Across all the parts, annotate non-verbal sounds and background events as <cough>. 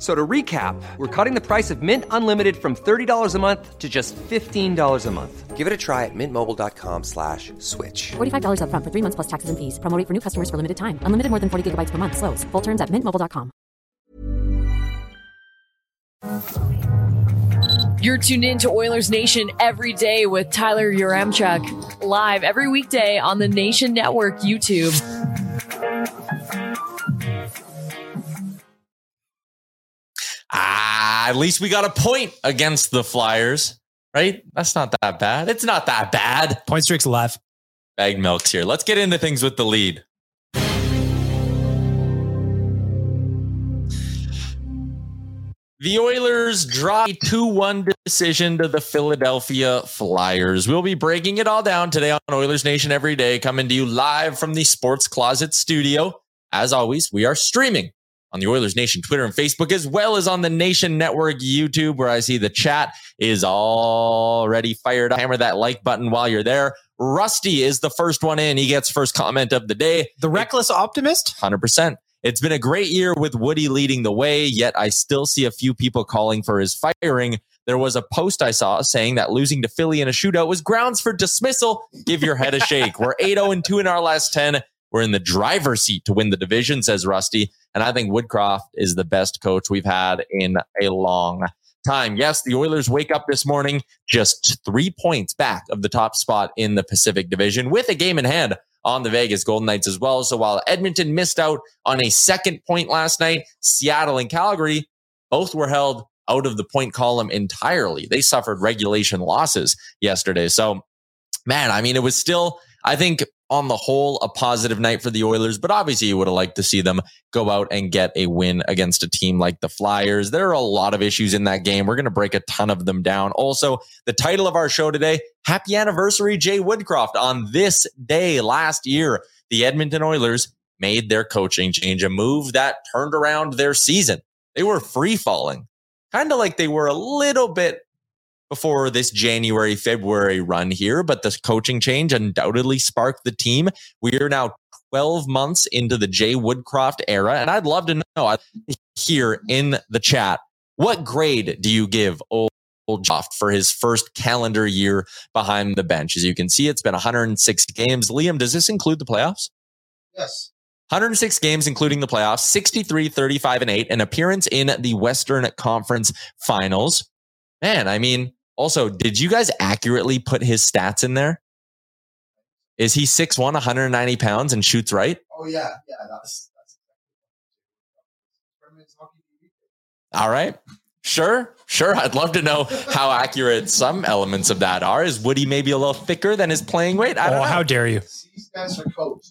F- So to recap, we're cutting the price of Mint Unlimited from $30 a month to just $15 a month. Give it a try at mintmobile.com slash switch. $45 upfront for three months plus taxes and fees. Promo rate for new customers for limited time. Unlimited more than 40 gigabytes per month. Slows. Full terms at mintmobile.com. You're tuned in to Oilers Nation every day with Tyler Yaremchuk. live every weekday on the Nation Network YouTube. Ah, at least we got a point against the Flyers, right? That's not that bad. It's not that bad. Point streak's alive. Baggedmilk's here. Let's get into things with the lead. The Oilers drop a 2 1 decision to the Philadelphia Flyers. We'll be breaking it all down today on Oilers Nation every day, coming to you live from the Sports Closet studio. As always, we are streaming on the Oilers Nation Twitter and Facebook, as well as on the Nation Network YouTube, where I see the chat is already fired. Hammer that like button while you're there. Rusty is the first one in. He gets first comment of the day. The reckless optimist? 100%. It's been a great year with Woody leading the way, yet I still see a few people calling for his firing. There was a post I saw saying that losing to Philly in a shootout was grounds for dismissal. Give your head a shake. We're 8 0 and 2 in our last 10. We're in the driver's seat to win the division, says Rusty. And I think Woodcroft is the best coach we've had in a long time. Yes, the Oilers wake up this morning just three points back of the top spot in the Pacific Division with a game in hand on the Vegas Golden Knights as well. So while Edmonton missed out on a second point last night, Seattle and Calgary both were held out of the point column entirely. They suffered regulation losses yesterday. So, man, I mean, it was still, I think, on the whole, a positive night for the Oilers, but obviously you would have liked to see them go out and get a win against a team like the Flyers. There are a lot of issues in that game. We're going to break a ton of them down. Also, the title of our show today, Happy Anniversary, Jay Woodcroft. On this day last year, the Edmonton Oilers made their coaching change, a move that turned around their season. They were free falling, kind of like they were a little bit before this January, February run here, but the coaching change undoubtedly sparked the team. We are now 12 months into the Jay Woodcroft era, and I'd love to know here in the chat what grade do you give old Joft for his first calendar year behind the bench? As you can see, it's been 106 games. Liam, does this include the playoffs? Yes. 106 games, including the playoffs, 63, 35, and 8, an appearance in the Western Conference Finals. Man, I mean, also, did you guys accurately put his stats in there? Is he 6'1, 190 pounds and shoots right? Oh yeah, yeah. That's that's. Tournament's. All right. Sure, sure. I'd love to know how accurate some elements of that are. Is Woody maybe a little thicker than his playing weight? I don't Oh, know. how dare you? C Spencer coach.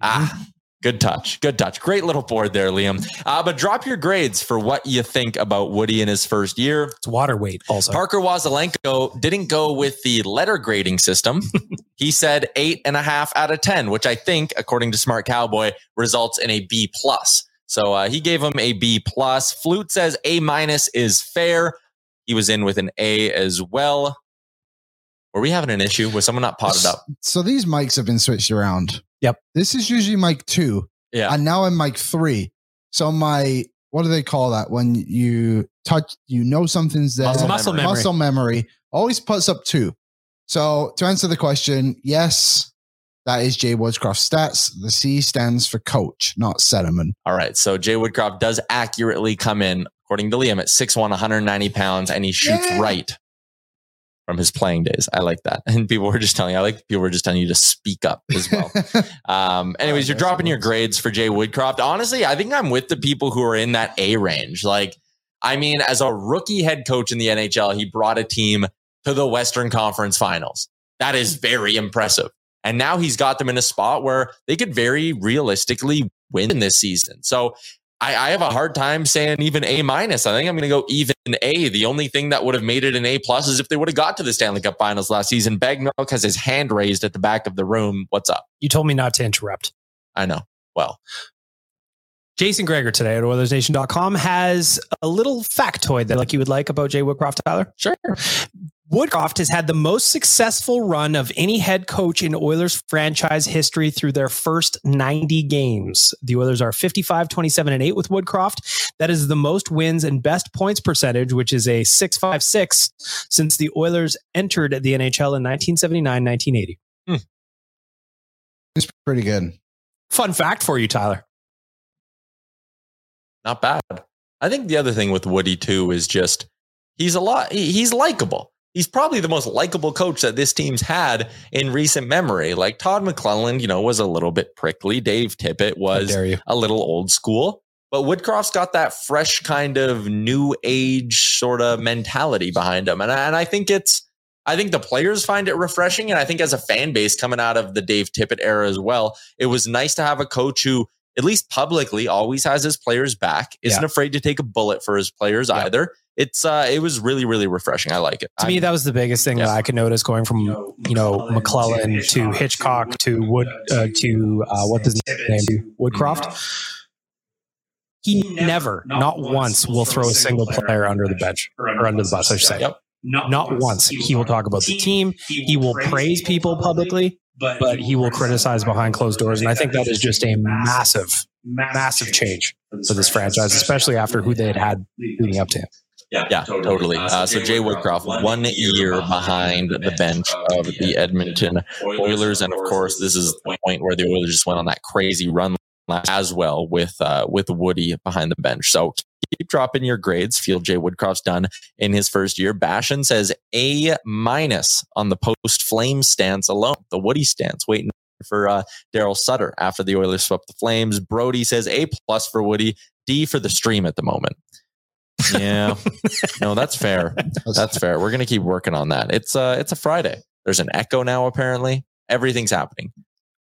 ah, Good touch. Good touch. Great little board there, Liam. Uh, but drop your grades for what you think about Woody in his first year. It's water weight also. Parker Wazelenko didn't go with the letter grading system. <laughs> he said eight and a half out of 10, which I think, according to Smart Cowboy, results in a B plus. So uh, he gave him a B plus. Flute says A minus is fair. He was in with an A as well. Were we having an issue? Was someone not potted up? So these mics have been switched around. Yep. This is usually mic two, Yeah. and now I'm mic three. So my what do they call that when you touch? You know something's there. Muscle muscle memory. Muscle memory always puts up two. So to answer the question, yes, that is Jay Woodcroft's stats. The C stands for coach, not Sediment. All right. So Jay Woodcroft does accurately come in, according to Liam, at 6'1, 190 pounds, and he shoots Yeah. right from his playing days. I like that. <laughs> And people were just telling I like people were just telling you to speak up as well. <laughs> um, anyways, you're dropping your grades for Jay Woodcroft. Honestly, I think I'm with the people who are in that A range. Like, I mean, as a rookie head coach in the NHL, he brought a team to the Western Conference Finals. That is very impressive. And now he's got them in a spot where they could very realistically win this season. So I, I have a hard time saying even A minus. I think I'm going to go even A. The only thing that would have made it an A plus is if they would have got to the Stanley Cup Finals last season. Baggedmilk has his hand raised at the back of the room. What's up? You told me not to interrupt. I know. Well, Jason Gregor today at OilersNation.com has a little factoid that like you would like about Jay Woodcroft, Tyler. sure. Woodcroft has had the most successful run of any head coach in Oilers franchise history through their first 90 games. The Oilers are 55, 27, and 8 with Woodcroft. That is the most wins and best points percentage, which is a 656 since the Oilers entered the NHL in 1979, 1980. Hmm. It's pretty good. Fun fact for you, Tyler. Not bad. I think the other thing with Woody too is just he's a lot. He's likable. He's probably the most likable coach that this team's had in recent memory. Like Todd McLellan, you know, was a little bit prickly. Dave Tippett was a little old school. But Woodcroft's got that fresh kind of new age sort of mentality behind him. And I, and I think it's, I think the players find it refreshing. And I think as a fan base coming out of the Dave Tippett era as well, it was nice to have a coach who, at least publicly, always has his players back, isn't Yeah. afraid to take a bullet for his players Yeah. either. It's, uh, it was really, really refreshing. I like it. To me, I'm- that was the biggest thing that I could notice going from you know McLellan to Hitchcock to Wood uh, to uh, what's his name Woodcroft. He never, not once, will throw a single player under the bench or under the bus. I should say. Yep. Not once. He will talk about the team. He will praise people publicly, but he will criticize behind closed doors. And I think that is just a massive, massive change for this franchise, especially after who they had had leading up to him. Yeah, yeah, totally. Uh, so Jay Woodcroft, one year behind the bench of the Edmonton Oilers, and of course, this is the point where the Oilers just went on that crazy run as well with uh, with Woody behind the bench. So keep dropping your grades. Feel Jay Woodcroft's done in his first year. Bashan says A minus on the post flame stance alone, the Woody stance. Waiting for uh, Daryl Sutter after the Oilers swept the Flames. Brody says A plus for Woody, D for the stream at the moment. Yeah, no, that's fair. That's fair. We're gonna keep working on that. It's uh it's a Friday. There's an echo now, apparently. Everything's happening.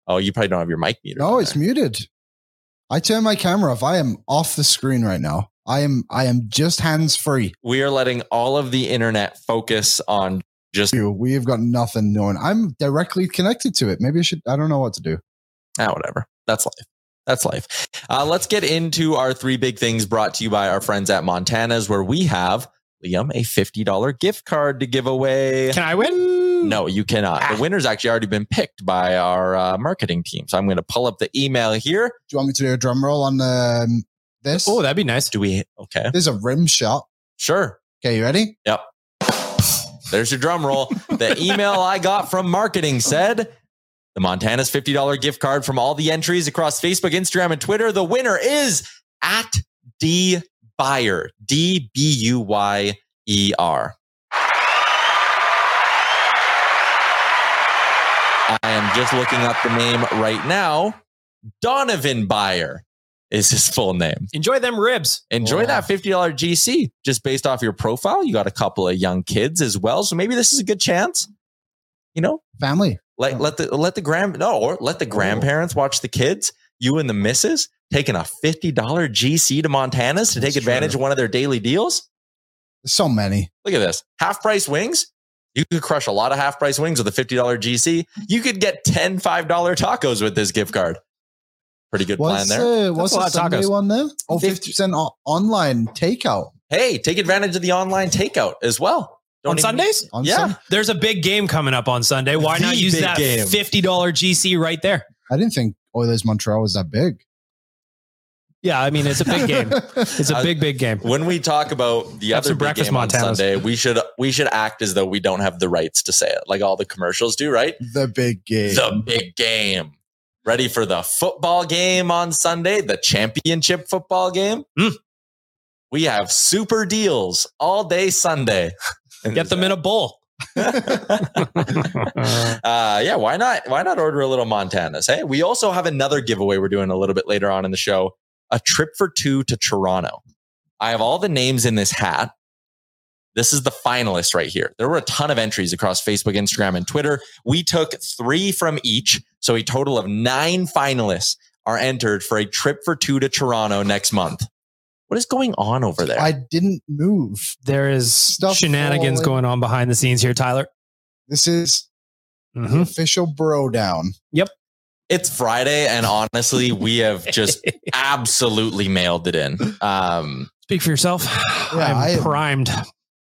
Oh, you probably don't have your mic muted. No, it's muted. I turn my camera off. I am off the screen right now. I am I am just hands free. we are letting all of the internet focus on just You, we have got nothing known. I'm directly connected to it. Maybe I should. I don't know what to do. ah, whatever. That's life. That's life. Uh, let's get into our three big things brought to you by our friends at Montana's, where we have Liam a fifty dollar gift card to give away. Can I win? No, you cannot. Ah. The winner's actually already been picked by our uh, marketing team. So I'm going to pull up the email here. Do you want me to do a drum roll on um, this? Oh, that'd be nice. Do we? Okay, There's a rim shot. sure. Okay, you ready? Yep. There's your drum roll. The <laughs> email I got from marketing said the Montana's $50 gift card from all the entries across Facebook, Instagram, and Twitter. The winner is at D Buyer, D B U Y E R. I am just looking up the name right now. Donovan Buyer is his full name. Enjoy them ribs. Enjoy Wow. that $50 GC just based off your profile. You got a couple of young kids as well. So maybe this is a good chance. You know, Family. Let, let the let the grand no or let the grandparents watch the kids. you and the missus taking a $50 GC to Montana's to take advantage true. of one of their daily deals? So many. Look at this. Half price wings. You could crush a lot of half price wings with a $50 GC. You could get 10 $5 tacos with this gift card. Pretty good plan there. uh, what's the Sunday tacos. one there? Oh, 50 50% online takeout. Hey, take advantage of the online takeout as well. On Sundays? On Yeah. Sun- There's a big game coming up on Sunday. Why The not use that game. $50 GC right there? I didn't think Oilers Montreal was that big. Yeah, I mean, it's a big game. <laughs> It's a big, big game. When we talk about the Have other some big breakfast game on Sunday, we should we should act as though we don't have the rights to say it, like all the commercials do, right? the big game. The big game. Ready for the football game on Sunday, the championship football game? Mm. We have super deals all day Sunday. Get them in a bowl. <laughs> <laughs> uh, yeah, why not? Why not order a little Montana's? Hey, we also have another giveaway we're doing a little bit later on in the show a trip for two to Toronto. I have all the names in this hat. This is the finalists right here. There were a ton of entries across Facebook, Instagram, and Twitter. We took three from each. So a total of nine finalists are entered for a trip for two to Toronto next month. What is going on over there? I didn't move. There is Stuff shenanigans falling. going on behind the scenes here, Tyler. This is Mhm. official bro down. Yep. It's Friday, and honestly, we have just <laughs> absolutely mailed it in. Um, Speak for yourself. I'm I- primed.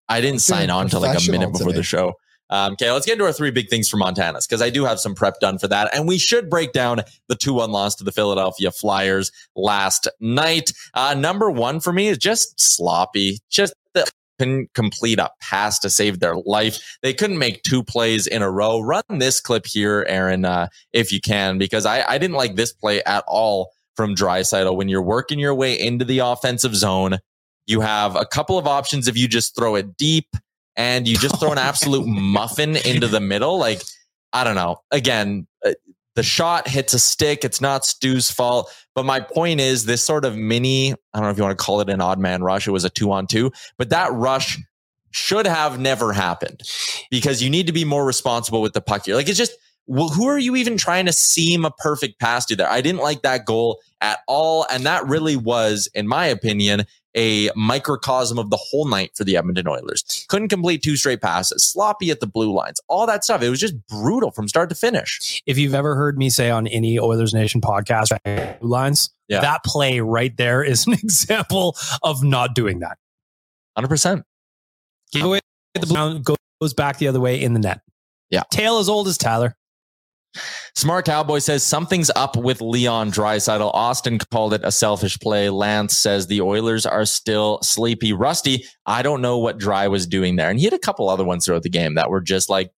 I didn't sign on till like a minute before today. the show. Um, okay, let's get into our three big things for Montana's because I do have some prep done for that. And we should break down the 2 1 loss to the Philadelphia Flyers last night. Uh, number one for me is just sloppy. Just the couldn't complete a pass to save their life. They couldn't make two plays in a row. Run this clip here, Aaron, uh, if you can, because I, I didn't like this play at all from Draisaitl. When you're working your way into the offensive zone, you have a couple of options if you just throw it deep and you just throw an absolute <laughs> muffin into the middle. Like, I don't know. Again, uh, the shot hits a stick. It's not Stu's fault. But my point is this sort of mini, I don't know if you want to call it an odd man rush. It was a two on two, but that rush should have never happened because you need to be more responsible with the puck here. Like it's just, well, who are you even trying to seam a perfect pass to there? I didn't like that goal at all. And that really was, in my opinion, a microcosm of the whole night for the Edmonton Oilers. Couldn't complete two straight passes, sloppy at the blue lines, all that stuff. It was just brutal from start to finish. If you've ever heard me say on any Oilers Nation podcast, blue lines, Yeah. that play right there is an <laughs> example of not doing that. 100%. Give away the blue line, goes back the other way in the net. Yeah. Tail as old as Tyler. Smart Cowboy says something's up with Leon Draisaitl. Austin called it a selfish play. Lance says the Oilers are still sleepy. Rusty, I don't know what Dry was doing there. And he had a couple other ones throughout the game that were just like,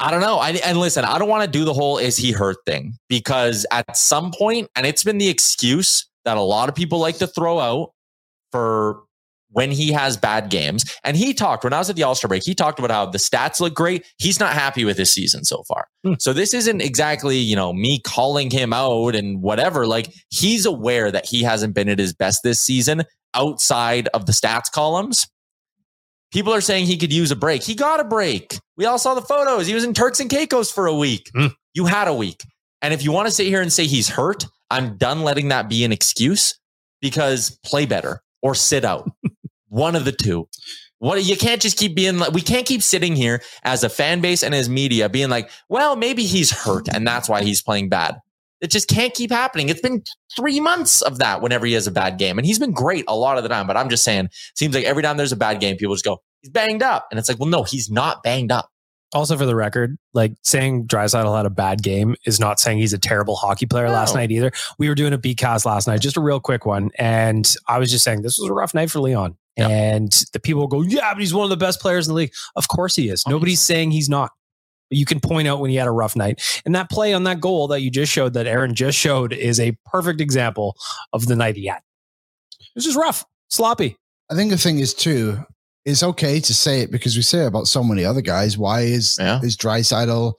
I don't know. I, and listen, I don't want to do the whole is he hurt thing because at some point, and it's been the excuse that a lot of people like to throw out for when he has bad games. And he talked when I was at the All Star break, he talked about how the stats look great. He's not happy with his season so far. Hmm. So this isn't exactly, you know, me calling him out and whatever. Like he's aware that he hasn't been at his best this season outside of the stats columns. People are saying he could use a break. He got a break. We all saw the photos. He was in Turks and Caicos for a week. Hmm. You had a week. And if you want to sit here and say he's hurt, I'm done letting that be an excuse because play better or sit out. <laughs> One of the two. What you can't just keep being like we can't keep sitting here as a fan base and as media being like, well, maybe he's hurt and that's why he's playing bad. It just can't keep happening. It's been three months of that whenever he has a bad game. And he's been great a lot of the time. But I'm just saying, seems like every time there's a bad game, people just go, he's banged up. And it's like, well, no, he's not banged up. Also, for the record, like saying Draisaitl had a bad game is not saying he's a terrible hockey player last night either. We were doing a B cast last night, just a real quick one. And I was just saying this was a rough night for Leon. Yeah. And the people go, yeah, but he's one of the best players in the league. Of course he is. Nobody's saying he's not. But you can point out when he had a rough night. And that play on that goal that you just showed, that Aaron just showed, is a perfect example of the night he had. It was just rough, sloppy. I think the thing is too, it's okay to say it because we say it about so many other guys. Why is Yeah. is Draisaitl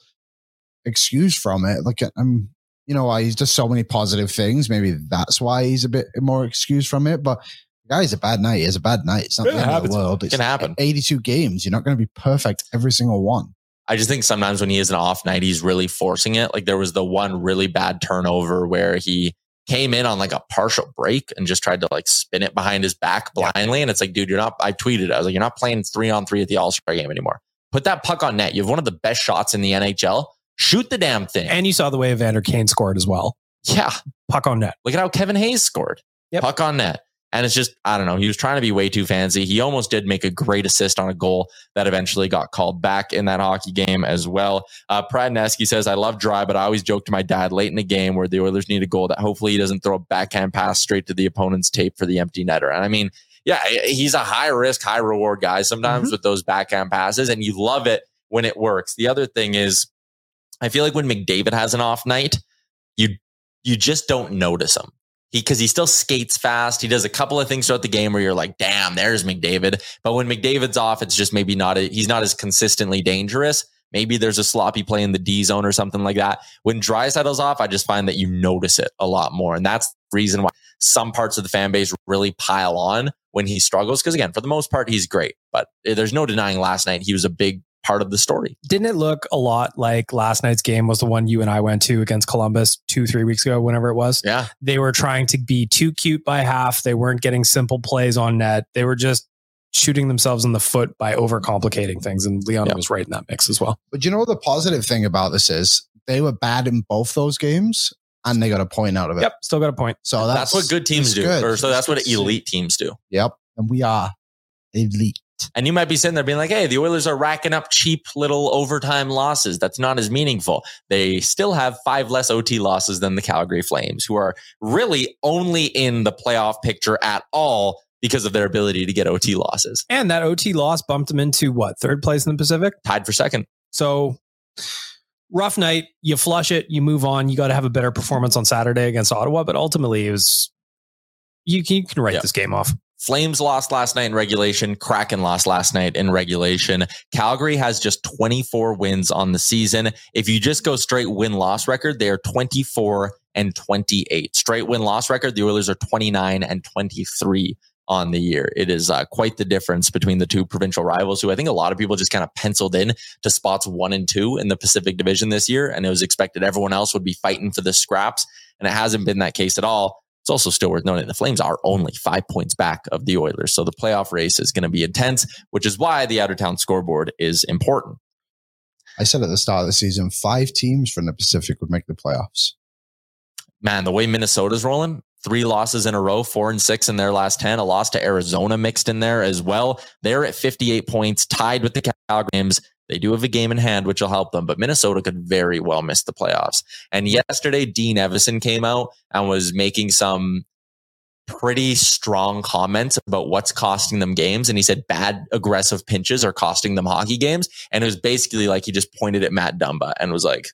excused from it? Like I'm, you know, why he's just so many positive things. Maybe that's why he's a bit more excused from it. But the guy's a bad night. He has a bad night. It's not Yeah, the it end of the world. It It's can happen. 82 games. You're not going to be perfect every single one. I just think sometimes when he has an off night, he's really forcing it. Like there was the one really bad turnover where he came in on like a partial break and just tried to like spin it behind his back blindly. And it's like, dude, you're not, I tweeted, I was like, you're not playing three on three at the All Star game anymore. Put that puck on net. You have one of the best shots in the NHL. Shoot the damn thing. And you saw the way Evander Kane scored as well. yeah. Puck on net. Look at how Kevin Hayes scored. Yep. Puck on net. And it's just, I don't know. He was trying to be way too fancy. He almost did make a great assist on a goal that eventually got called back in that hockey game as well. Uh, Pradnesky says, I love dry, but I always joke to my dad late in the game where the Oilers need a goal that hopefully he doesn't throw a backhand pass straight to the opponent's tape for the empty netter. And I mean, yeah, he's a high risk, high reward guy sometimes with those backhand passes, and you love it when it works. The other thing is, I feel like when McDavid has an off night, you you just don't notice him. He because he still skates fast. He does a couple of things throughout the game where you're like, damn, there's McDavid. But when McDavid's off, it's just maybe not a, he's not as consistently dangerous. Maybe there's a sloppy play in the D zone or something like that. When Draisaitl's off, I just find that you notice it a lot more. And that's the reason why some parts of the fan base really pile on when he struggles. Because again, for the most part, he's great. But eh, there's no denying last night he was a big part of the story. Didn't it look a lot like last night's game was the one you and I went to against Columbus two, three weeks ago, whenever it was? Yeah. They were trying to be too cute by half. They weren't getting simple plays on net. They were just shooting themselves in the foot by overcomplicating things. And Leon Yep. was right in that mix as well. But you know what the positive thing about this is? They were bad in both those games, and they got a point out of it. Yep. Still got a point. So That's, that's, what good teams do. good. Or so that's what elite teams do. Yep, and we are elite. And you might be sitting there being like, hey, the Oilers are racking up cheap little overtime losses. That's not as meaningful. They still have five less OT losses than the Calgary Flames, who are really only in the playoff picture at all because of their ability to get OT losses. And that OT loss bumped them into what? Third place in the Pacific? Tied for second. So rough night. You flush it, you move on. You got to have a better performance on Saturday against Ottawa. But ultimately, it was, you can, you can write Yeah. this game off. Flames lost last night in regulation. Kraken lost last night in regulation. Calgary has just 24 wins on the season. If you just go straight win loss record, they are 24 and 28. Straight win loss record, the Oilers are 29 and 23 on the year. It is uh, quite the difference between the two provincial rivals, who I think a lot of people just kind of penciled in to spots one and two in the Pacific Division this year. And it was expected everyone else would be fighting for the scraps. And it hasn't been that case at all. It's also still worth noting the Flames are only five points back of the Oilers. So the playoff race is going to be intense, which is why the out of town scoreboard is important. I said at the start of the season, five teams from the Pacific would make the playoffs. Man, the way Minnesota's rolling, three losses in a row, four and six in their last 10, a loss to Arizona mixed in there as well. They're at 58 points, tied with the Calgary Flames. They do have a game in hand, which will help them, but Minnesota could very well miss the playoffs. And yesterday, Dean Evason came out and was making some pretty strong comments about what's costing them games. And he said bad aggressive pinches are costing them hockey games. And it was basically like he just pointed at Matt Dumba and was like,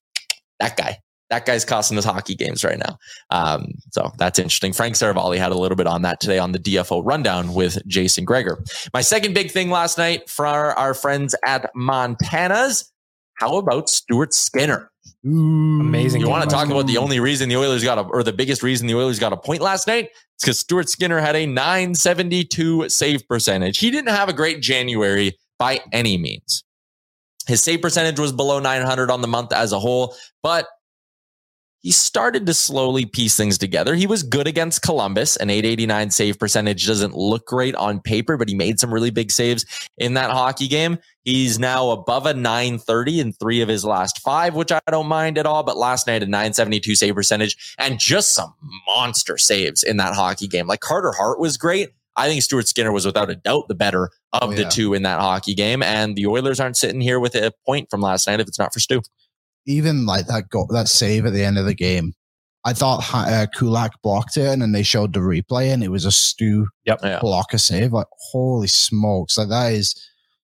that guy, that guy's costing us hockey games right now. Um, so that's interesting. Frank Seravalli had a little bit on that today on the DFO rundown with Jason Gregor. My second big thing last night for our, our friends at Montana's. How about Stuart Skinner? Amazing. You want to talk about the only reason the Oilers got a, or the biggest reason the Oilers got a point last night? It's because Stuart Skinner had a 972 save percentage. He didn't have a great January by any means. His save percentage was below 900 on the month as a whole, but he started to slowly piece things together. He was good against Columbus. An 889 save percentage doesn't look great on paper, but he made some really big saves in that hockey game. He's now above a 930 in three of his last five, which I don't mind at all. But last night, a 972 save percentage and just some monster saves in that hockey game. Like Carter Hart was great. I think Stuart Skinner was without a doubt the better of Oh, the yeah. two in that hockey game. And the Oilers aren't sitting here with a point from last night if it's not for Stu. Even like that goal, that save at the end of the game, I thought uh, Kulak blocked it, and then they showed the replay, and it was a Stu Yeah. blocker save. Like holy smokes, like that is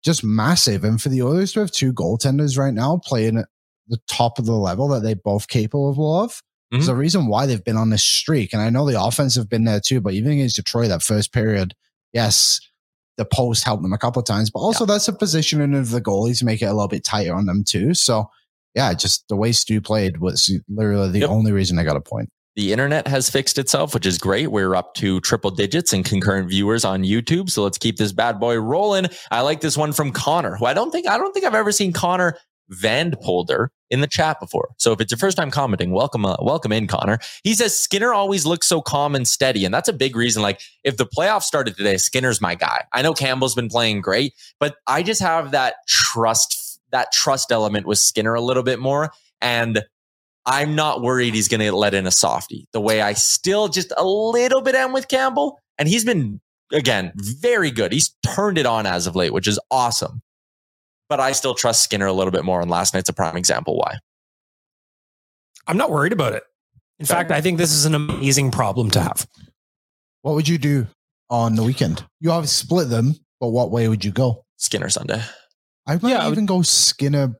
just massive. And for the Oilers to have two goaltenders right now playing at the top of the level that they both capable of. There's a reason why they've been on this streak. And I know the offense have been there too, but even against Detroit, that first period, yes, the post helped them a couple of times, but also that's a positioning of the goalie to make it a little bit tighter on them too. So yeah, just the way Stu played was literally the Yep. only reason I got a point. The internet has fixed itself, which is great. We're up to triple digits and concurrent viewers on YouTube. So let's keep this bad boy rolling. I like this one from Connor, who I don't think I don't think I've ever seen Connor Vandpolder in the chat before. So if it's your first time commenting, welcome, uh, welcome in, Connor. He says Skinner always looks so calm and steady, and that's a big reason. Like if the playoffs started today, Skinner's my guy. I know Campbell's been playing great, but I just have that trust, that trust element with Skinner a little bit more, and I'm not worried he's going to let in a softie. The way I still just a little bit am with Campbell, and he's been again very good. He's turned it on as of late, which is awesome but I still trust Skinner a little bit more. And last night's a prime example why. I'm not worried about it. In Fair. fact, I think this is an amazing problem to have. What would you do on the weekend? You obviously split them, but what way would you go? Skinner Sunday. I might Yeah, I would- even go Skinner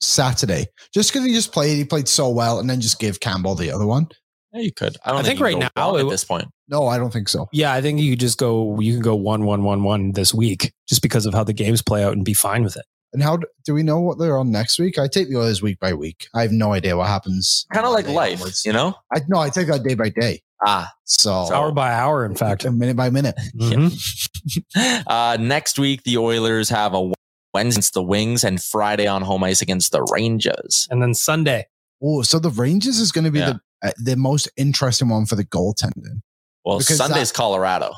Saturday, just because he just played. He played so well, and then just give Campbell the other one. Yeah, you could. I don't I think, think right now wrong at this point. No, I don't think so. Yeah, I think you just go. You can go one, one, one, one this week, just because of how the games play out, and be fine with it. And how do we know what they're on next week? I take the others week by week. I have no idea what happens. Kind of like Monday life, onwards. you know? I no, I take that day by day. Ah, So, Hour by hour, in fact. <laughs> minute by minute. <laughs> Mhm. <laughs> uh, next week, the Oilers have a Wednesday against the Wings and Friday on home ice against the Rangers. And then Sunday. Oh, so the Rangers is going to be Yeah. the uh, the most interesting one for the goaltending. Well, Because Sunday's that- Colorado.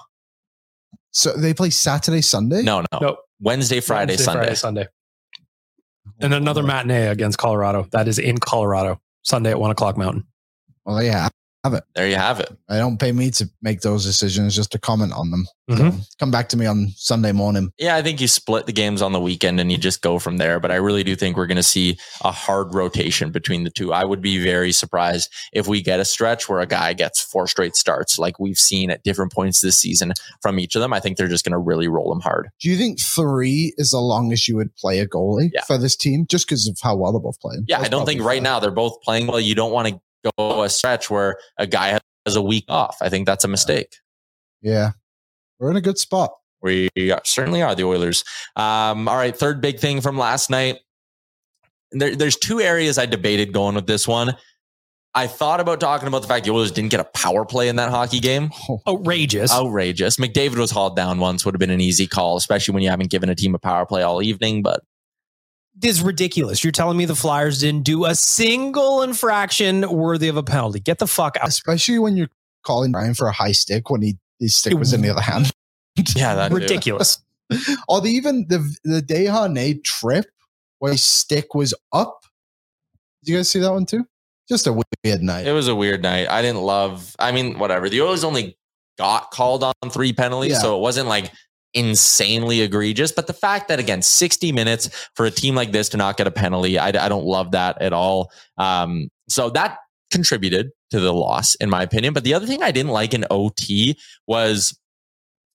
So they play Saturday, Sunday. No, no. Nope. Wednesday, Friday, Wednesday, Sunday. Friday, Sunday. And another matinee against Colorado. That is in Colorado. Sunday at one o'clock Mountain. Well, yeah, It there you have it. I don't pay me to make those decisions, just to comment on them. So Mhm. come back to me on Sunday morning. Yeah, I think you split the games on the weekend and you just go from there. But I really do think we're going to see a hard rotation between the two. I would be very surprised if we get a stretch where a guy gets four straight starts like we've seen at different points this season from each of them. I think they're just going to really roll them hard. Do you think three is the longest you would play a goalie Yeah. for this team, just because of how well they're both playing? Yeah, That's I don't think probably right fair. now they're both playing well. You don't want to go a stretch where a guy has a week off. I think that's a mistake. Yeah, we're in a good spot. We certainly are the Oilers. Um, all right, third big thing from last night. There, there's two areas I debated going with this one. I thought about talking about the fact the Oilers didn't get a power play in that hockey game. Outrageous. Outrageous. McDavid was hauled down once, would have been an easy call, especially when you haven't given a team a power play all evening. But is ridiculous. You're telling me the Flyers didn't do a single infraction worthy of a penalty. Get the fuck out. Especially when you're calling Brian for a high stick when he his stick was in the other hand. <laughs> yeah, that Ridiculous. <laughs> or the, even the the Desharnais trip where his stick was up. Did you guys see that one too? Just a weird night. It was a weird night. I didn't love. I mean, whatever. The Oilers only got called on three penalties, Yeah. so it wasn't like insanely egregious. But the fact that again, sixty minutes for a team like this to not get a penalty, I, I don't love that at all. Um, so that contributed to the loss, in my opinion. But the other thing I didn't like in OT was,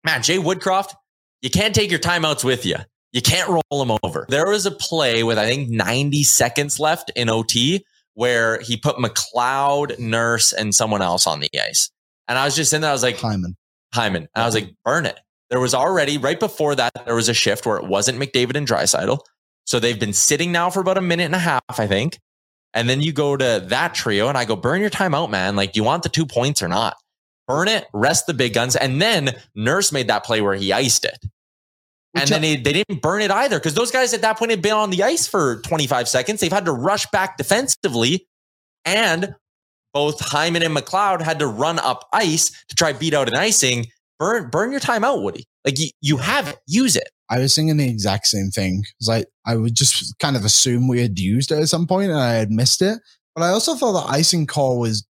man, Jay Woodcroft. You can't take your timeouts with you. You can't roll them over. There was a play with I think 90 seconds left in OT where he put McLeod, Nurse, and someone else on the ice. And I was just in there, I was like, Hyman. Hyman. And I was like, burn it. There was already, right before that, there was a shift where it wasn't McDavid and Draisaitl. So they've been sitting now for about a minute and a half, I think. And then you go to that trio and I go, burn your time out, man. Like, do you want the two points or not? Burn it, rest the big guns. And then Nurse made that play where he iced it. And then they, they didn't burn it either because those guys at that point had been on the ice for 25 seconds. They've had to rush back defensively. And both Hyman and McLeod had to run up ice to try beat out an icing. Burn burn your time out, Woody. Like you, you have it. Use it. I was thinking the exact same thing. It's like I would just kind of assume we had used it at some point and I had missed it. But I also thought the icing call was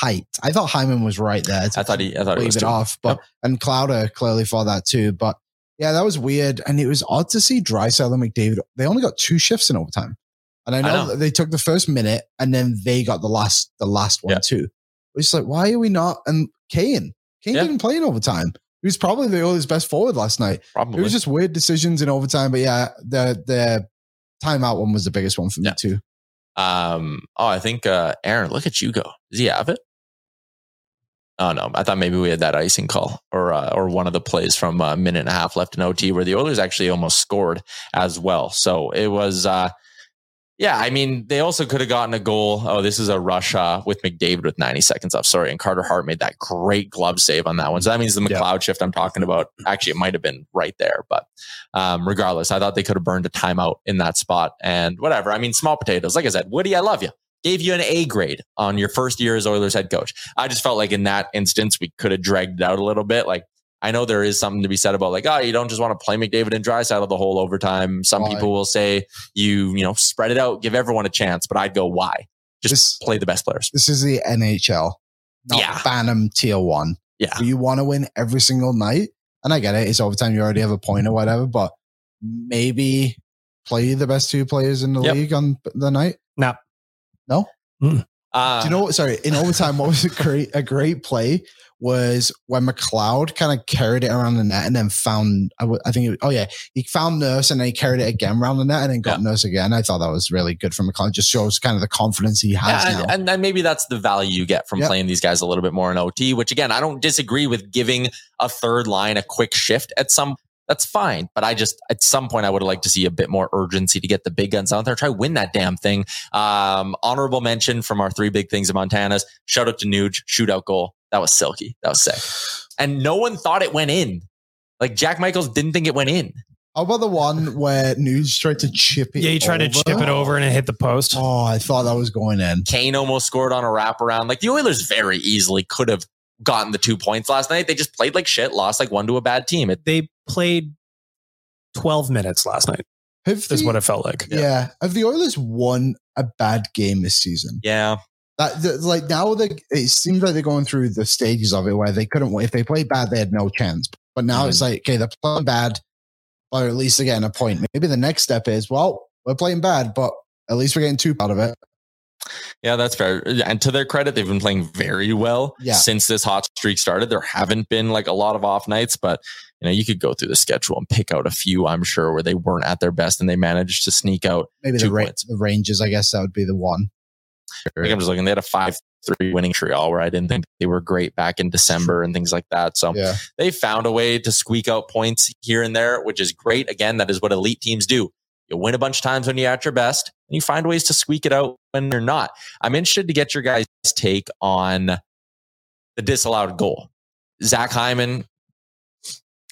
tight. I thought Hyman was right there. I thought he I thought he was it too. off. But and Clowder clearly thought that too. But yeah, that was weird. And it was odd to see Draisaitl and McDavid. They only got two shifts in overtime. And I know, know. they took the first minute and then they got the last the last one Yeah. too. It's like, why are we not? And Kane, Kane Yeah. didn't play in overtime. He was probably the Oilers' best forward last night. Probably. It was just weird decisions in overtime. But yeah, the the timeout one was the biggest one for me Yeah. too. Um, oh, I think uh, Aaron, look at you go. Does he have it? Oh no, I thought maybe we had that icing call or uh, or one of the plays from a minute and a half left in OT where the Oilers actually almost scored as well. So it was uh, Yeah, I mean, they also could have gotten a goal. Oh, this is a rush uh, with McDavid with 90 seconds left. Sorry. And Carter Hart made that great glove save on that one. So that means the Yeah. McLeod shift I'm talking about, actually, it might have been right there. But um, regardless, I thought they could have burned a timeout in that spot and whatever. I mean, small potatoes. Like I said, Woody, I love you. Gave you an A grade on your first year as Oilers head coach. I just felt like in that instance, we could have dragged it out a little bit. Like, I know there is something to be said about like, oh, you don't just want to play McDavid and Draisaitl the whole overtime. Some Why? people will say you, you know, spread it out, give everyone a chance. But I'd go, why? Just This- play the best players. This is the NHL, not Yeah. Bantam Tier One. Yeah. Do you want to win every single night, and I get it. It's overtime. You already have a point or whatever, but maybe play the best two players in the Yep. league on the night. No. No. Uh, Do you know what? Sorry, in overtime, what was a great a great play was when McLeod kind of carried it around the net and then found. I, w- I think. It, oh yeah, he found Nurse and then he carried it again around the net and then got Nurse again. I thought that was really good from McLeod. Just shows kind of the confidence he has Yeah, now. and, and then maybe that's the value you get from Yep. playing these guys a little bit more in OT, which again, I don't disagree with giving a third line a quick shift at some. That's fine. But I just, at some point, I would like to see a bit more urgency to get the big guns out there, try win that damn thing. Um, honorable mention from our three big things of Montana's. Shout out to Nuge, shootout goal. That was silky. That was sick. And no one thought it went in. Like Jack Michaels didn't think it went in. How about the one where News tried to chip it? Yeah, he tried to chip it over and it hit the post. Oh, I thought that was going in. Kane almost scored on a wraparound. Like the Oilers very easily could have gotten the two points last night. They just played like shit, lost like one to a bad team. It, They played 12 minutes last night, Have is the- what it felt like. yeah. Have the Oilers won a bad game this season? yeah, That the, like now they it seems like they're going through the stages of it where they couldn't. If they played bad, they had no chance. But now it's mm-hmm. like okay, they're playing bad, or at least they're getting a point. Maybe the next step is well, we're playing bad, but at least we're getting two out of it. yeah, that's fair. And to their credit, they've been playing very well Yeah. since this hot streak started. There haven't been like a lot of off nights, but you know, you could go through the schedule and pick out a few, I'm sure, where they weren't at their best and they managed to sneak out. Maybe Two the, Ra- points. the Rangers, I guess that would be the one. Like I'm just looking, they had a 5 3 winning Montreal where I didn't think they were great back in December and things like that. So Yeah, they found a way to squeak out points here and there, which is great. Again, that is what elite teams do. You win a bunch of times when you're at your best, and you find ways to squeak it out when you're not. I'm interested to get your guys' take on the disallowed goal. Zach Hyman,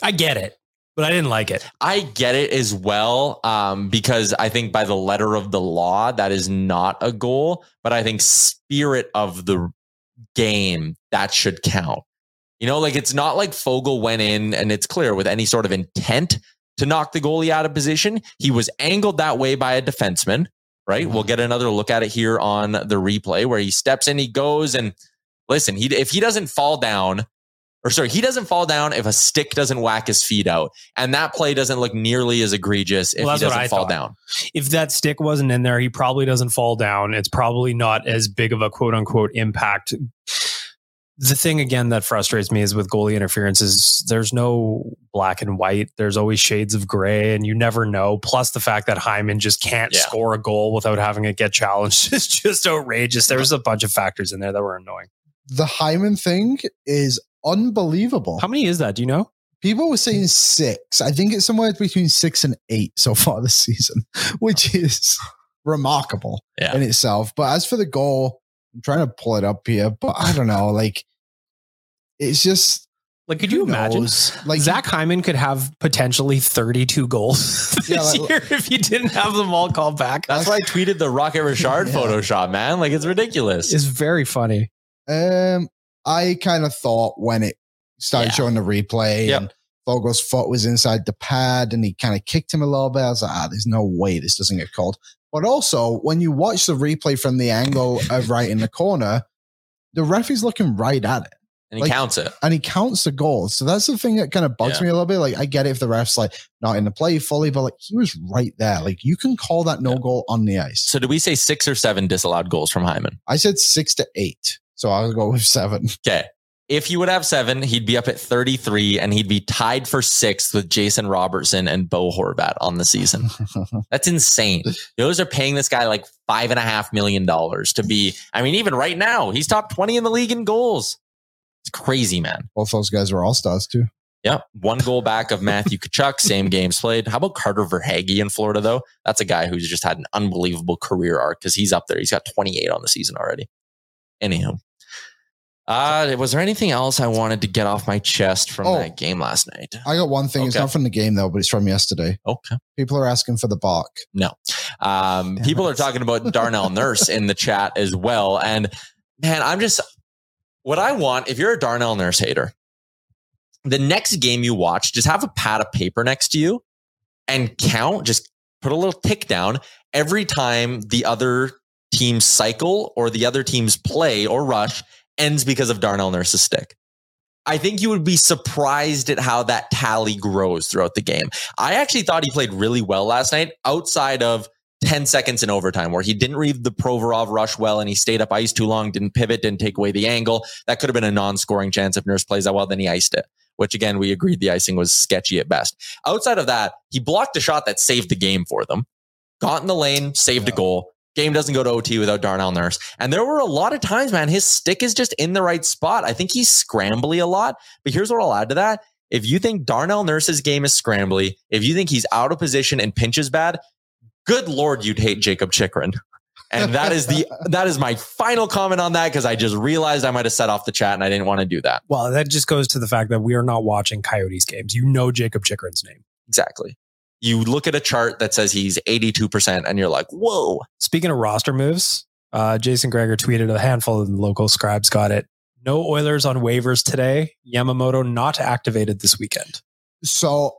I get it, but I didn't like it. I get it as well, um, because I think by the letter of the law, that is not a goal, but I think spirit of the game, that should count. You know, like it's not like Foegele went in and it's clear with any sort of intent to knock the goalie out of position. He was angled that way by a defenseman, right? We'll get another look at it here on the replay where he steps in, he goes and listen, he if he doesn't fall down, or sorry, he doesn't fall down if a stick doesn't whack his feet out. And that play doesn't look nearly as egregious if Well, he doesn't fall thought. down. If that stick wasn't in there, he probably doesn't fall down. It's probably not as big of a quote unquote impact. The thing again that frustrates me is with goalie interference is there's no black and white. There's always shades of gray and you never know. Plus the fact that Hyman just can't Yeah. score a goal without having it get challenged <laughs> is just outrageous. There was a bunch of factors in there that were annoying. the Hyman thing is unbelievable. How many is that? Do you know? People were saying six. I think it's somewhere between six and eight so far this season, <laughs> which is remarkable Yeah. in itself. But as for the goal, I'm trying to pull it up here, but I don't know. Like, it's just Like, could Who you imagine? knows? Like Like- Zach Hyman could have potentially 32 goals <laughs> this Yeah, like- year if you didn't have them all called back. That's why I tweeted the Rocket Richard <laughs> Yeah. Photoshop, man. Like it's ridiculous. It's very funny. Um, I kind of thought when it started Yeah. showing the replay Yep. and Foegele's foot was inside the pad and he kind of kicked him a little bit, I was like, ah, there's no way this doesn't get called. But also, when you watch the replay from the angle of right in the corner, the ref is looking right at it and he like- counts it. and he counts the goal. So that's the thing that kind of bugs Yeah. me a little bit. Like, I get it if the ref's like not in the play fully, but like he was right there. Like, you can call that no Yeah. goal on the ice. So did we say six or seven disallowed goals from Hyman? I said six to eight. So I'll go with seven. Okay. If he would have seven, he'd be up at 33 and he'd be tied for sixth with Jason Robertson and Bo Horvat on the season. <laughs> That's insane. Those are paying this guy like five and a half million dollars to be. I mean, even right now, he's top 20 in the league in goals. It's crazy, man. Both those guys are all stars too. Yeah, one goal back of Matthew <laughs> Tkachuk, same games played. How about Carter Verhaeghe in Florida, though? That's a guy who's just had an unbelievable career arc because he's up there. He's got 28 on the season already. Anywho, uh, was there anything else I wanted to get off my chest from Oh. that game last night? I got one thing. It's Okay. not from the game though, but it's from yesterday. Okay. People are asking for the bark. No. Um, people are talking about Darnell Nurse in the chat as well. And man, I'm just what I want, if you're a Darnell Nurse hater, the next game you watch, just have a pad of paper next to you and count, just put a little tick down every time the other team's cycle or the other team's play or rush ends because of Darnell Nurse's stick. I think you would be surprised at how that tally grows throughout the game. I actually thought he played really well last night outside of 10 seconds in overtime where he didn't read the Provorov rush well and he stayed up ice too long, didn't pivot, didn't take away the angle. That could have been a non-scoring chance if Nurse plays that well, then he iced it, which again, we agreed the icing was sketchy at best. Outside of that, he blocked a shot that saved the game for them, got in the lane, saved a goal. Game doesn't go to OT without Darnell Nurse. And there were a lot of times, man, his stick is just in the right spot. I think he's scrambly a lot, but here's what I'll add to that. If you think Darnell Nurse's game is scrambly, if you think he's out of position and pinches bad, good lord, you'd hate Jacob Chychrun. And that is the <laughs> that is my final comment on that because I just realized I might have set off the chat and I didn't want to do that. Well, that just goes to the fact that we are not watching Coyotes games. You know Jacob Chychrun's name. Exactly. You look at a chart that says he's 82% and you're like, whoa. Speaking of roster moves, uh, Jason Gregor tweeted a handful of the local scribes got it. No Oilers on waivers today. Yamamoto not activated this weekend. So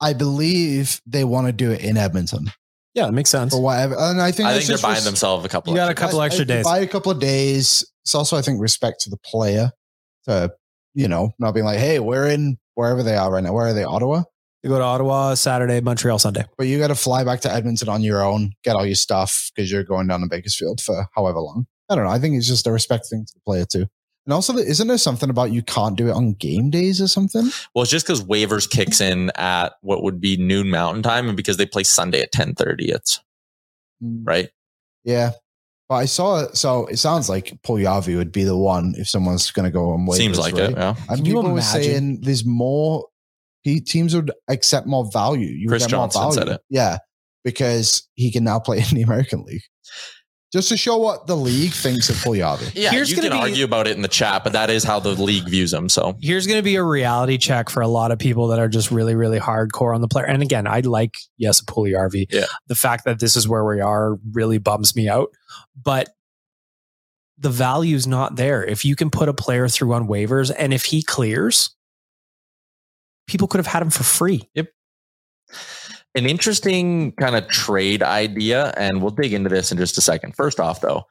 I believe they want to do it in Edmonton Yeah, that makes sense. or whatever. And I think I think they're buying res- themselves a couple of You got a couple I- extra days. Buy a couple of days. It's also, I think, respect to the player to, you know, not being like, hey, we're in wherever they are right now. Where are they? Ottawa? You go to Ottawa Saturday, Montreal Sunday. But you got to fly back to Edmonton on your own, get all your stuff because you're going down to Bakersfield for however long. I don't know. I think it's just a respect thing to the player too. And also, isn't there something about you can't do it on game days or something? Well, it's just because waivers kicks in at what would be noon mountain time and because they play Sunday at 1030, it's Mm, right. Yeah. But I saw it. So it sounds like Puljujarvi would be the one if someone's going to go on waivers. Seems like right? it. Yeah. And Can you people were imagine? saying there's more he, teams would accept more value. You Chris get more Johnson value. said it. Yeah, because he can now play <laughs> in the American League. Just to show what the league thinks of Puljujarvi. <laughs> Yeah, Here's you can be- argue about it in the chat, but that is how the league views him. So Here's going to be a reality check for a lot of people that are just really, really hardcore on the player. And again, I like yes, Puljujarvi. Yeah. The fact that this is where we are really bums me out, but the value's not there. If you can put a player through on waivers, and if he clears, people could have had him for free. Yep. An interesting kind of trade idea, and we'll dig into this in just a second. First off, though,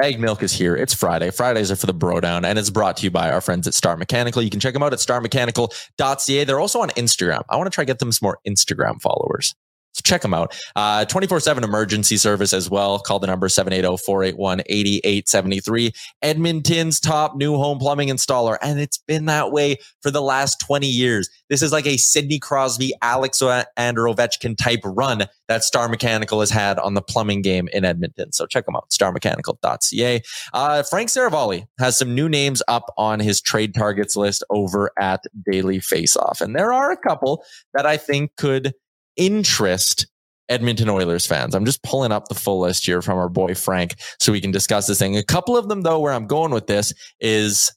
Baggedmilk is here. It's Friday. Fridays are for the bro down, and it's brought to you by our friends at Star Mechanical. You can check them out at starmechanical.ca. They're also on Instagram. I want to try to get them some more Instagram followers. So check them out. Uh, 24-7 emergency service as well. Call the number 780-481-8873. Edmonton's top new home plumbing installer. And it's been that way for the last 20 years. This is like a Sidney Crosby, Alexander Ovechkin type run that Star Mechanical has had on the plumbing game in Edmonton. So check them out, starmechanical.ca. Uh, Frank Seravalli has some new names up on his trade targets list over at Daily Faceoff. And there are a couple that I think could interest Edmonton Oilers fans. I'm just pulling up the full list here from our boy Frank so we can discuss this thing. A couple of them, though, where I'm going with this is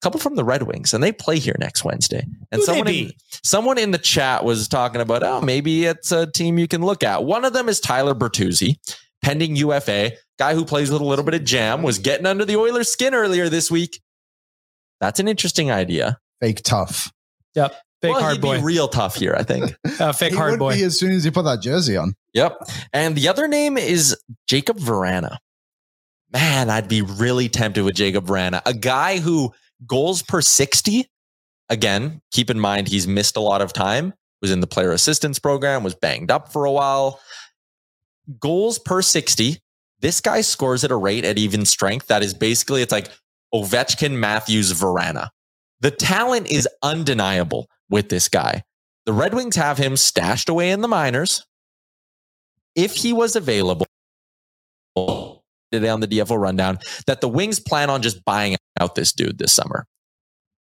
a couple from the Red Wings, and they play here next Wednesday. And Who someone in, someone in the chat was talking about, oh, maybe it's a team you can look at. One of them is Tyler Bertuzzi, pending UFA, guy who plays with a little bit of jam, was getting under the Oilers' skin earlier this week. That's an interesting idea. Fake tough. Yep. Fake well, hard he'd boy. be real tough here, I think. <laughs> Uh, fake he hard would boy. be as soon as he put that jersey on. Yep. And the other name is Jacob Vrana. Man, I'd be really tempted with Jacob Vrana, a guy who goals per 60. Again, keep in mind he's missed a lot of time, was in the player assistance program, was banged up for a while. Goals per 60. This guy scores at a rate at even strength that is basically, it's like Ovechkin, Matthews, Vrana. The talent is undeniable with this guy. The Red Wings have him stashed away in the minors if he was available today on the DFO rundown, that the Wings plan on just buying out this dude this summer,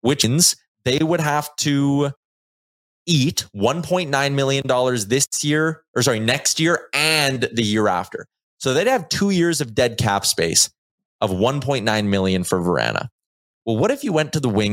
which means they would have to eat $1.9 million this year, or sorry, next year and the year after. So they'd have two years of dead cap space of 1.9 million for Vrana. Well, what if you went to the wing?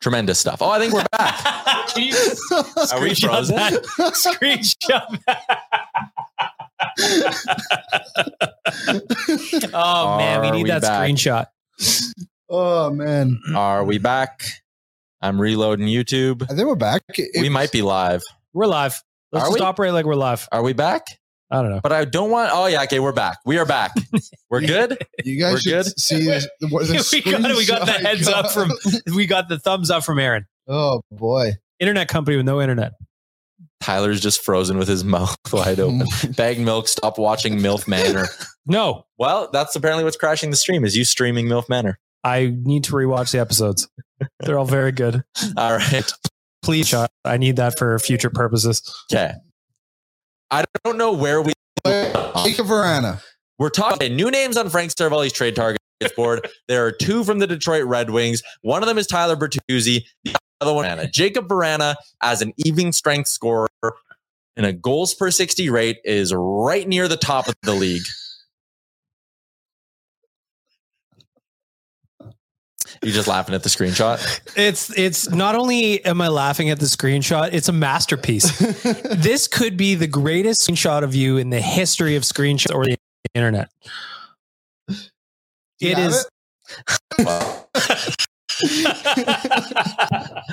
Tremendous stuff. Oh, I think we're back. <laughs> Are we screenshot frozen? that? Screenshot that. <laughs> oh man, we need we that back? screenshot. Oh man, Are we back? I'm reloading YouTube. I think we're back. We might be live. We're live. Let's Are just we? operate like we're live. Are we back? I don't know. But I don't want. Oh yeah, okay, we're back. We are back. <laughs> We're good. You guys We're should good? see. The, the <laughs> we got we got the screenshot I heads up from <laughs> we got the thumbs up from Aaron. Oh boy. Internet company with no internet. Tyler's just frozen with his mouth wide open. Baggedmilk. Stop watching MILF Manor. No, Well, that's apparently what's crashing the stream. Is you streaming MILF Manor? I need to rewatch the episodes. They're all very good. All right. Please. I need that for future purposes. Okay. I don't know where we Jacob Vrana. We're talking new names on Frank Seravalli's trade targets board. There are two from the Detroit Red Wings. One of them is Tyler Bertuzzi. The other one, Vrana. Jacob Vrana, as an even strength scorer and a goals per 60 rate, is right near the top of the league. You just laughing at the screenshot? It's it's not only am I laughing at the screenshot, it's a masterpiece. <laughs> this could be the greatest screenshot of you in the history of screenshots or the internet. It is. It <laughs>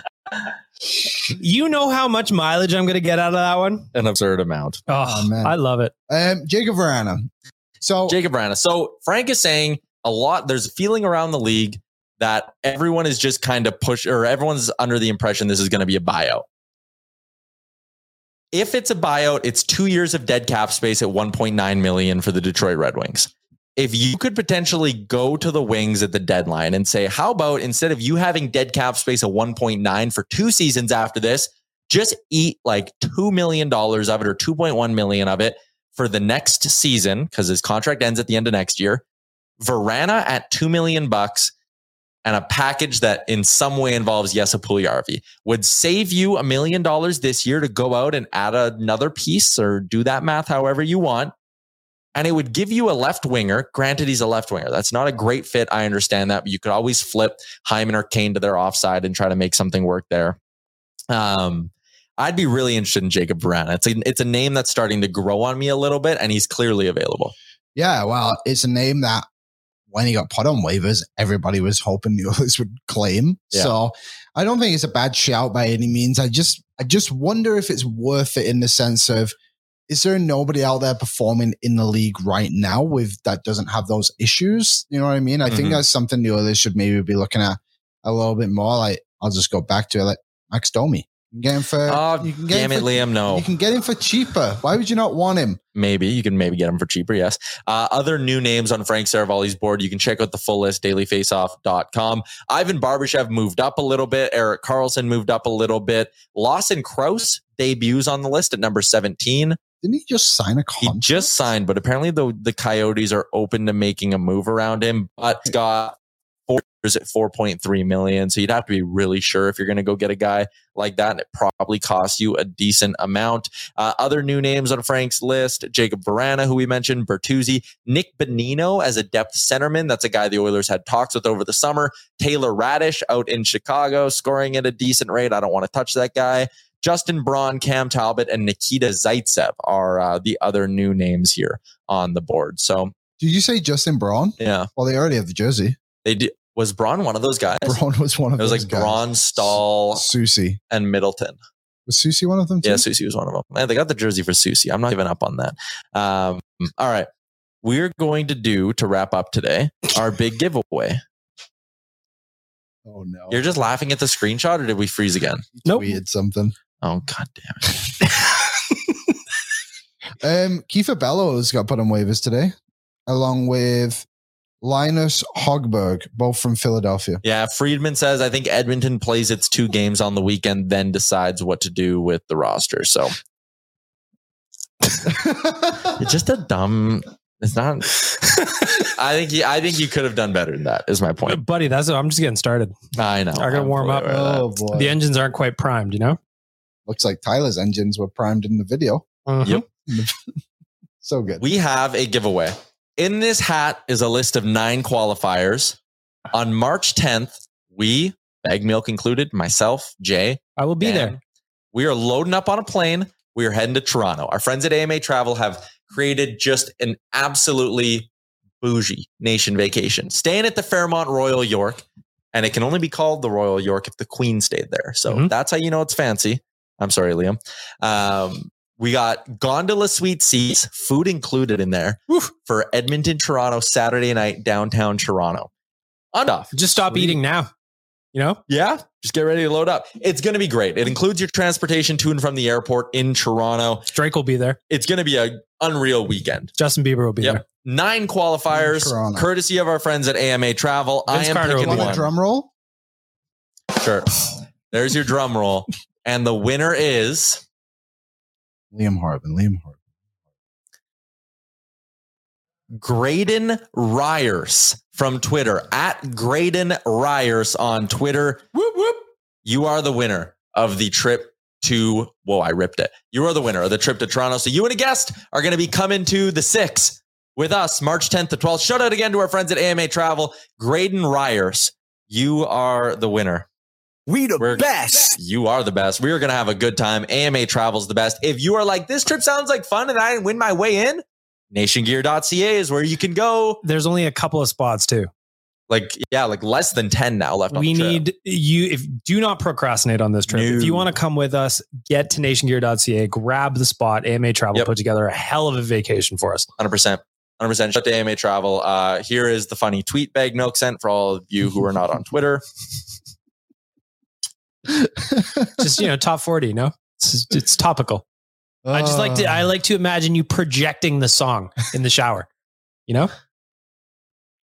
you know how much mileage I'm going to get out of that one? An absurd amount. Oh, Oh, man. I love it. Um, Jacob Vrana. So Jacob Vrana. So Frank is saying a lot. There's a feeling around the league that everyone is just kind of push or everyone's under the impression this is going to be a buyout. If it's a buyout, it's two years of dead cap space at 1.9 million for the Detroit Red Wings. If you could potentially go to the Wings at the deadline and say, how about instead of you having dead cap space at 1.9 for two seasons after this, just eat like $2 million of it or 2.1 million of it for the next season because his contract ends at the end of next year. Vrana at two million bucks and a package that in some way involves Jesse Puljujarvi would save you a million dollars this year to go out and add another piece or do that math however you want. And it would give you a left winger. Granted, he's a left winger. That's not a great fit. I understand that, but you could always flip Hyman or Kane to their offside and try to make something work there. Um, I'd be really interested in Jacob Vrana. It's a, it's a name that's starting to grow on me a little bit, and he's clearly available. yeah, well, it's a name that when he got put on waivers, everybody was hoping <laughs> the others would claim. Yeah. So I don't think it's a bad shout by any means. I just I just wonder if it's worth it in the sense of is there nobody out there performing in the league right now with that doesn't have those issues? You know what I mean? I think Mhm. that's something the others should maybe be looking at a little bit more. Like I'll just go back to it, like Max Domi. You can get him for. Oh, you can get damn him it, for, Liam. No. You can get him for cheaper. Why would you not want him? Maybe you can maybe get him for cheaper. Yes. Uh, other new names on Frank Seravalli's board. You can check out the full list, dailyfaceoff.com. Ivan Barbashev moved up a little bit. Erik Karlsson moved up a little bit. Lawson Crouse debuts on the list at number 17. Didn't he just sign a contract? He just signed, but apparently the, the Coyotes are open to making a move around him, but he's years at 4.3 million. So you'd have to be really sure if you're going to go get a guy like that. And it probably costs you a decent amount. Uh, other new names on Frank's list, Jacob Vrana, who we mentioned, Bertuzzi, Nick Bonino as a depth centerman. That's a guy the Oilers had talks with over the summer. Taylor Raddysh out in Chicago, scoring at a decent rate. I don't want to touch that guy. Justin Braun, Cam Talbot, and Nikita Zaitsev are uh, the other new names here on the board. So Did you say Justin Braun? yeah, Well, they already have the jersey. They did. Was Braun one of those guys? Braun was one of it was those like guys. Braun, Stahl, Susie. and Middleton. Was Susie one of them too? Yeah, Susie was one of them. Man, they got the jersey for Susie. I'm not giving up on that. Um, all right. We're going to do to wrap up today our big <laughs> giveaway. Oh no. You're just laughing at the screenshot, or did we freeze again? Nope. Weird something. Oh god damn it! <laughs> Um, Kieffer Bellows got put on waivers today, along with Linus Hogberg, both from Philadelphia. Yeah, Friedman says I think Edmonton plays its two games on the weekend, then decides what to do with the roster. So <laughs> it's just a dumb. It's not. I think you, I think you could have done better than that. Is my point. buddy. That's I'm just getting started. I know. I gotta warm up. aware of that. oh boy. The engines aren't quite primed, you know. Looks like Tyler's engines were primed in the video. Mhm. Yep. <laughs> So good. We have a giveaway. In this hat is a list of nine qualifiers. On March 10th, we, Baggedmilk included, myself, Jay, I will be there. We are loading up on a plane. We are heading to Toronto. Our friends at AMA Travel have created just an absolutely bougie nation vacation, staying at the Fairmont Royal York. And it can only be called the Royal York if the Queen stayed there. So Mhm. that's how you know it's fancy. I'm sorry, Liam. Um, we got gondola suite seats, food included in there for Edmonton, Toronto, Saturday night, downtown Toronto. On off. Just stop Sweet. eating now. You know. Yeah, just get ready to load up. It's going to be great. It includes your transportation to and from the airport in Toronto. Drake will be there. It's going to be a unreal weekend. Justin Bieber will be there. Nine qualifiers, courtesy of our friends at AMA Travel. I am Carter will picking Want one. a drum roll? Sure. There's your drum roll. And the winner is Liam Horrobin. Liam Horrobin. Graydon Ryers from Twitter at Graydon Ryers on Twitter. Whoop, whoop. You are the winner of the trip to, whoa, I ripped it. You are the winner of the trip to Toronto. So you and a guest are going to be coming to the six with us March 10th to 12th. Shout out again to our friends at AMA Travel. Graydon Ryers, you are the winner. We the We're- best. You are the best. We are going to have a good time. AMA Travel's the best. If you are like, this trip sounds like fun and I didn't win my way in, nationgear.ca is where you can go. There's only a couple of spots too. Like, yeah, like less than 10 now left on We the trip. need you. If do not procrastinate on this trip. If you want to come with us, get to nationgear.ca, grab the spot. AMA Travel Yep. put together a hell of a vacation for us. 100%. 100%. Shout out to AMA Travel. Uh, here is the funny tweet Baggedmilk sent for all of you who are not on Twitter. <laughs> Just you know, top forty. No, it's, it's topical. I just like to. Uh, I like to imagine you projecting the song in the shower. You know,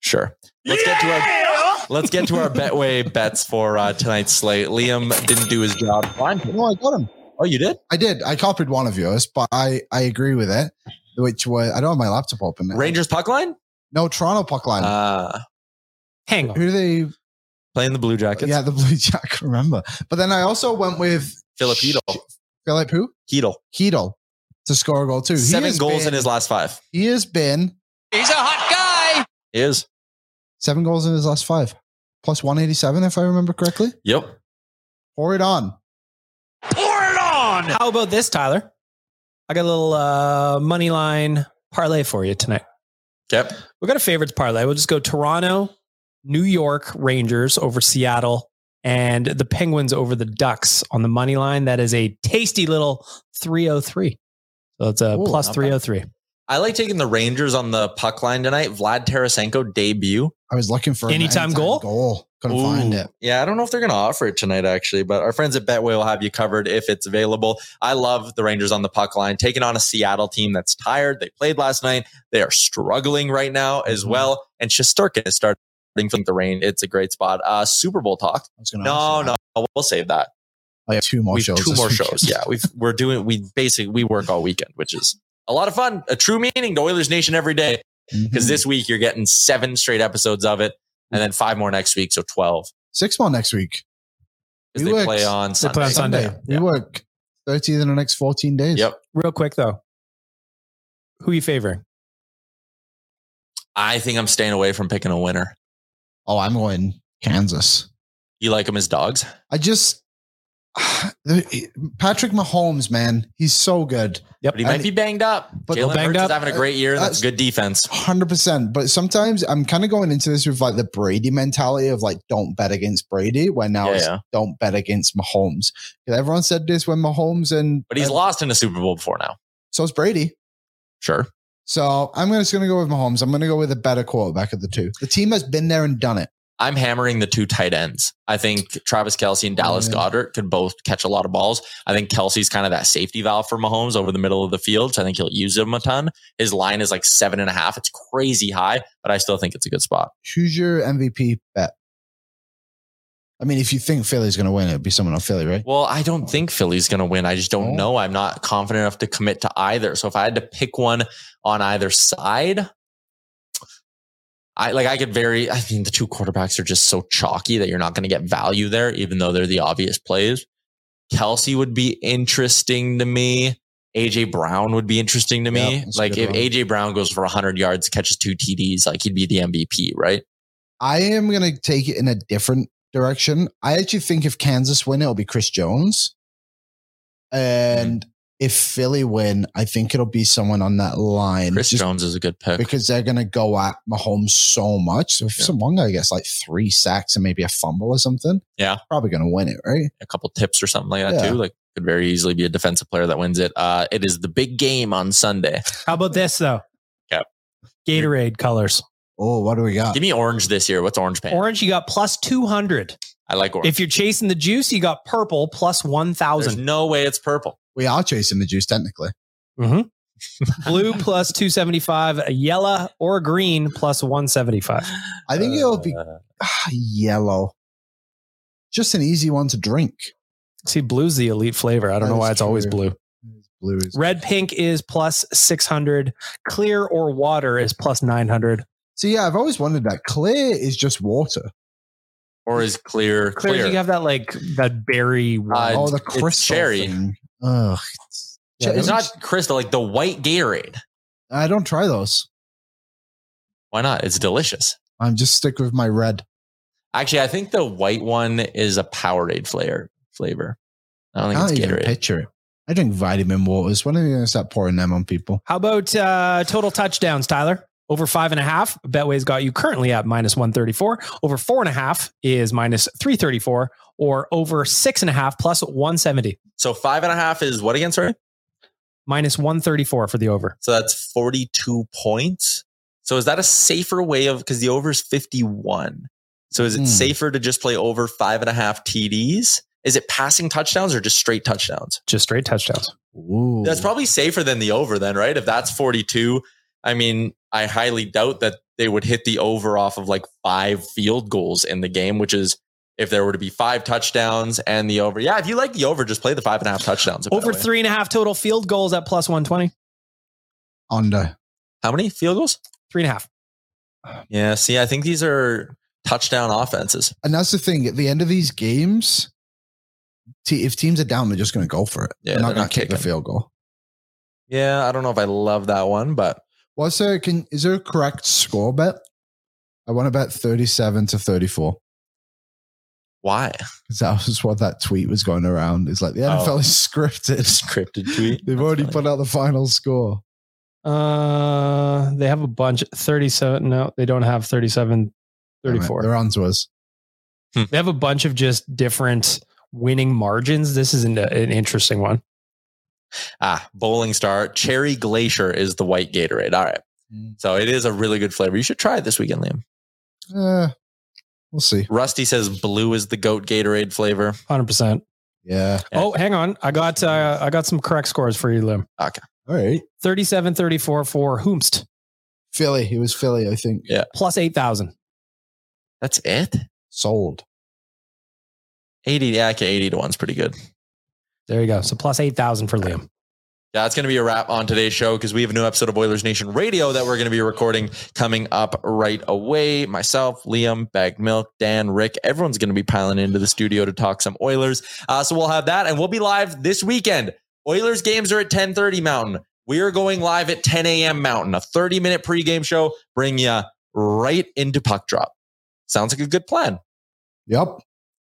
Sure. Let's get to our let's get to our betway bets for uh, tonight's slate. Liam didn't do his job. Fine. No, I got him. Oh, you did? I did. I copied one of yours, but I I agree with it. Which was I don't have my laptop open. now. Rangers puck line? No, Toronto puck line. Uh, hang on. Who do they? Playing the Blue Jackets. Yeah, the <laughs> Blue Jack. Remember, but then I also went with Filip Chytil. Philip who Chytil. Chytil to score a goal too. He Seven has goals been- in his last five. He has been He's a hot guy. He is. seven goals in his last five, plus one eighty seven if I remember correctly. Yep. Pour it on. Pour it on. How about this, Tyler? I got a little uh, money line parlay for you tonight. Yep. We got a favorites parlay. We'll just go Toronto, New York Rangers over Seattle, and the Penguins over the Ducks on the money line. That is a tasty little 303. So it's a Ooh, plus not bad. 303. I like taking the Rangers on the puck line tonight. Vlad Tarasenko debut. I was looking for an Anytime goal? Goal. Couldn't find it. Yeah, I don't know if they're going to offer it tonight, actually, but our friends at Betway will have you covered if it's available. I love the Rangers on the puck line, taking on a Seattle team that's tired. They played last night. They are struggling right now as Mhm. well. And Shesterkin is starting from the rain. It's a great spot. Uh, Super Bowl talk. I No, that. no, we'll save that. I have two more We've shows. two this more weekend. shows. Yeah, we've <laughs> we're doing. We basically we work all weekend, which is a lot of fun. A true meaning to Oilers Nation every day. Because Mhm. this week you're getting seven straight episodes of it, and then five more next week, so twelve. six more next week. We they worked- play on They Sunday. play on Sunday. We Yeah. work thirty in the next fourteen days. Yep. Real quick though, who are you favoring? I think I'm staying away from picking a winner. Oh, I'm going Kansas. You like them as dogs? I just <sighs> Patrick Mahomes, man, he's so good. But he might And- be banged up. But Jalen banged Hurts up. is having a great year. That's That's- good defense. Hundred percent. But sometimes I'm kind of going into this with like the Brady mentality of like, don't bet against Brady. When now Yeah, it's yeah. don't bet against Mahomes. 'Cause everyone said this when Mahomes and But he's uh, lost in a Super Bowl before now. So is Brady. Sure. So I'm just going to go with Mahomes. I'm going to go with a better quarterback of the two. The team has been there and done it. I'm hammering the two tight ends. I think Travis Kelce and Dallas Yeah. Goedert could both catch a lot of balls. I think Kelce's kind of that safety valve for Mahomes over the middle of the field. So I think he'll use him a ton. His line is like seven and a half. It's crazy high, but I still think it's a good spot. Who's your MVP bet? I mean, if you think Philly's going to win, it'd be someone on Philly, right? Well, I don't think Philly's going to win. I just don't Oh. know. I'm not confident enough to commit to either. So if I had to pick one on either side, I like I could very I mean the two quarterbacks are just so chalky that you're not going to get value there, even though they're the obvious plays. Kelce would be interesting to me. AJ Brown would be interesting to me. A like if one. AJ Brown goes for 100 yards, catches two TDs, like he'd be the MVP, right? I am going to take it in a different direction. I actually think if Kansas win, it'll be Chris Jones. And if Philly win, I think it'll be someone on that line. Chris Jones is a good pick. because they're going to go at Mahomes so much. So if Yeah. some one guy gets like three sacks and maybe a fumble or something, Yeah. probably going to win it, right? a couple tips or something like that Yeah. too. Like could very easily be a defensive player that wins it. Uh, it is the big game on Sunday. How about this though? Okay. Gatorade colors. Oh, what do we got? Give me orange this year. What's orange pan? Orange, you got plus 200. I like orange. If you're chasing the juice, you got purple plus There's 1,000. no way it's purple. We are chasing the juice technically. Mhm. <laughs> Blue plus 275, yellow or green plus 175. I think it'll be Uh, <sighs> yellow. Just an easy one to drink. See, blue's the elite flavor. I don't That know why is it's always blue. Blue is Red pink is plus 600. Clear or water is plus 900. So yeah, I've always wondered that clear is just water. or is clear Clear, clear? you have that like that berry. Uh, oh, the it's crystal cherry. thing. Ugh. Yeah, it's not it- crystal, like the white Gatorade. I don't try those. Why not? It's delicious. I'm just stick with my red. Actually, I think the white one is a Powerade flavor. Flavor. I don't I think don't it's even Gatorade. picture it. I drink vitamin waters. When are you going to start pouring them on people? How about uh, total touchdowns, Tyler? Over five and a half. Betway's got you currently at minus 134. Over four and a half is minus 334, or over six and a half plus 170. So five and a half is what again? Sorry. Minus 134 for the over. So that's 42 points. So is that a safer way of because the over is 51? So is it Hmm. safer to just play over five and a half TDs? Is it passing touchdowns or just straight touchdowns? Just straight touchdowns. Ooh. That's probably safer than the over then, right? If that's 42, I mean, I highly doubt that they would hit the over off of like five field goals in the game, which is if there were to be five touchdowns and the over. Yeah, if you like the over, just play the five and a half touchdowns. Over three and a half total field goals at plus 120. under. How many field goals? Three and a half. Yeah, see, I think these are touchdown offenses. And that's the thing. At the end of these games, te- if teams are down, they're just going to go for it. Yeah, they're not they're going not to kick the field goal. Yeah, I don't know if I love that one, but What's there? Can is there a correct score bet? I want to bet thirty-seven to thirty-four. why? Because that was what that tweet was going around. It's like the NFL Oh. is <laughs> scripted. Scripted tweet. <laughs> They've That's already funny. put out the final score. Uh, they have a bunch. 37. No, they don't have 37, 34. They're on to us. They have a bunch of just different winning margins. This is an, an interesting one. Ah, Bowling Star Cherry Glacier is the white Gatorade. All right. Mm. So it is a really good flavor. You should try it this weekend, Liam. Uh, We'll see. Rusty says blue is the goat Gatorade flavor. Hundred percent. Yeah. Oh, hang on. I got uh, I got some correct scores for you, Lim. Okay. All right. 37-34 for Hoomst. Philly. It was Philly, I think. Yeah. Plus eight thousand. That's it. Sold. 80. Yeah, okay, 80 to one's pretty good. There you go. So plus eight thousand for Liam. Yeah, it's going to be a wrap on today's show because we have a new episode of Oilers Nation Radio that we're going to be recording coming up right away. Myself, Liam, Baggedmilk, Dan, Rick, everyone's going to be piling into the studio to talk some Oilers. Uh, so we'll have that, and we'll be live this weekend. Oilers games are at 10:30 Mountain. We are going live at 10 a.m. Mountain, a 30 minute pregame show, bring you right into puck drop. Sounds like a good plan. Yep.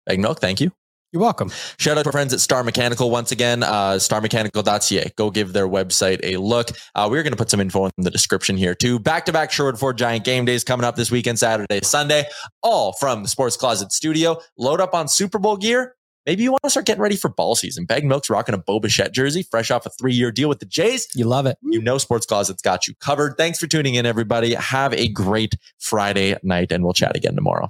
Baggedmilk, thank you. You're welcome. Shout out to our friends at Star Mechanical once again, uh, starmechanical.ca. Go give their website a look. Uh, we're going to put some info in the description here too. Back to back Sherwood Ford Giant game days coming up this weekend, Saturday, Sunday, all from the Sports Closet Studio. Load up on Super Bowl gear. Maybe you want to start getting ready for ball season. Baggedmilk's rocking a Boba Bichette jersey, fresh off a three year deal with the Jays. You love it. You know Sports Closet's got you covered. Thanks for tuning in, everybody. Have a great Friday night, and we'll chat again tomorrow.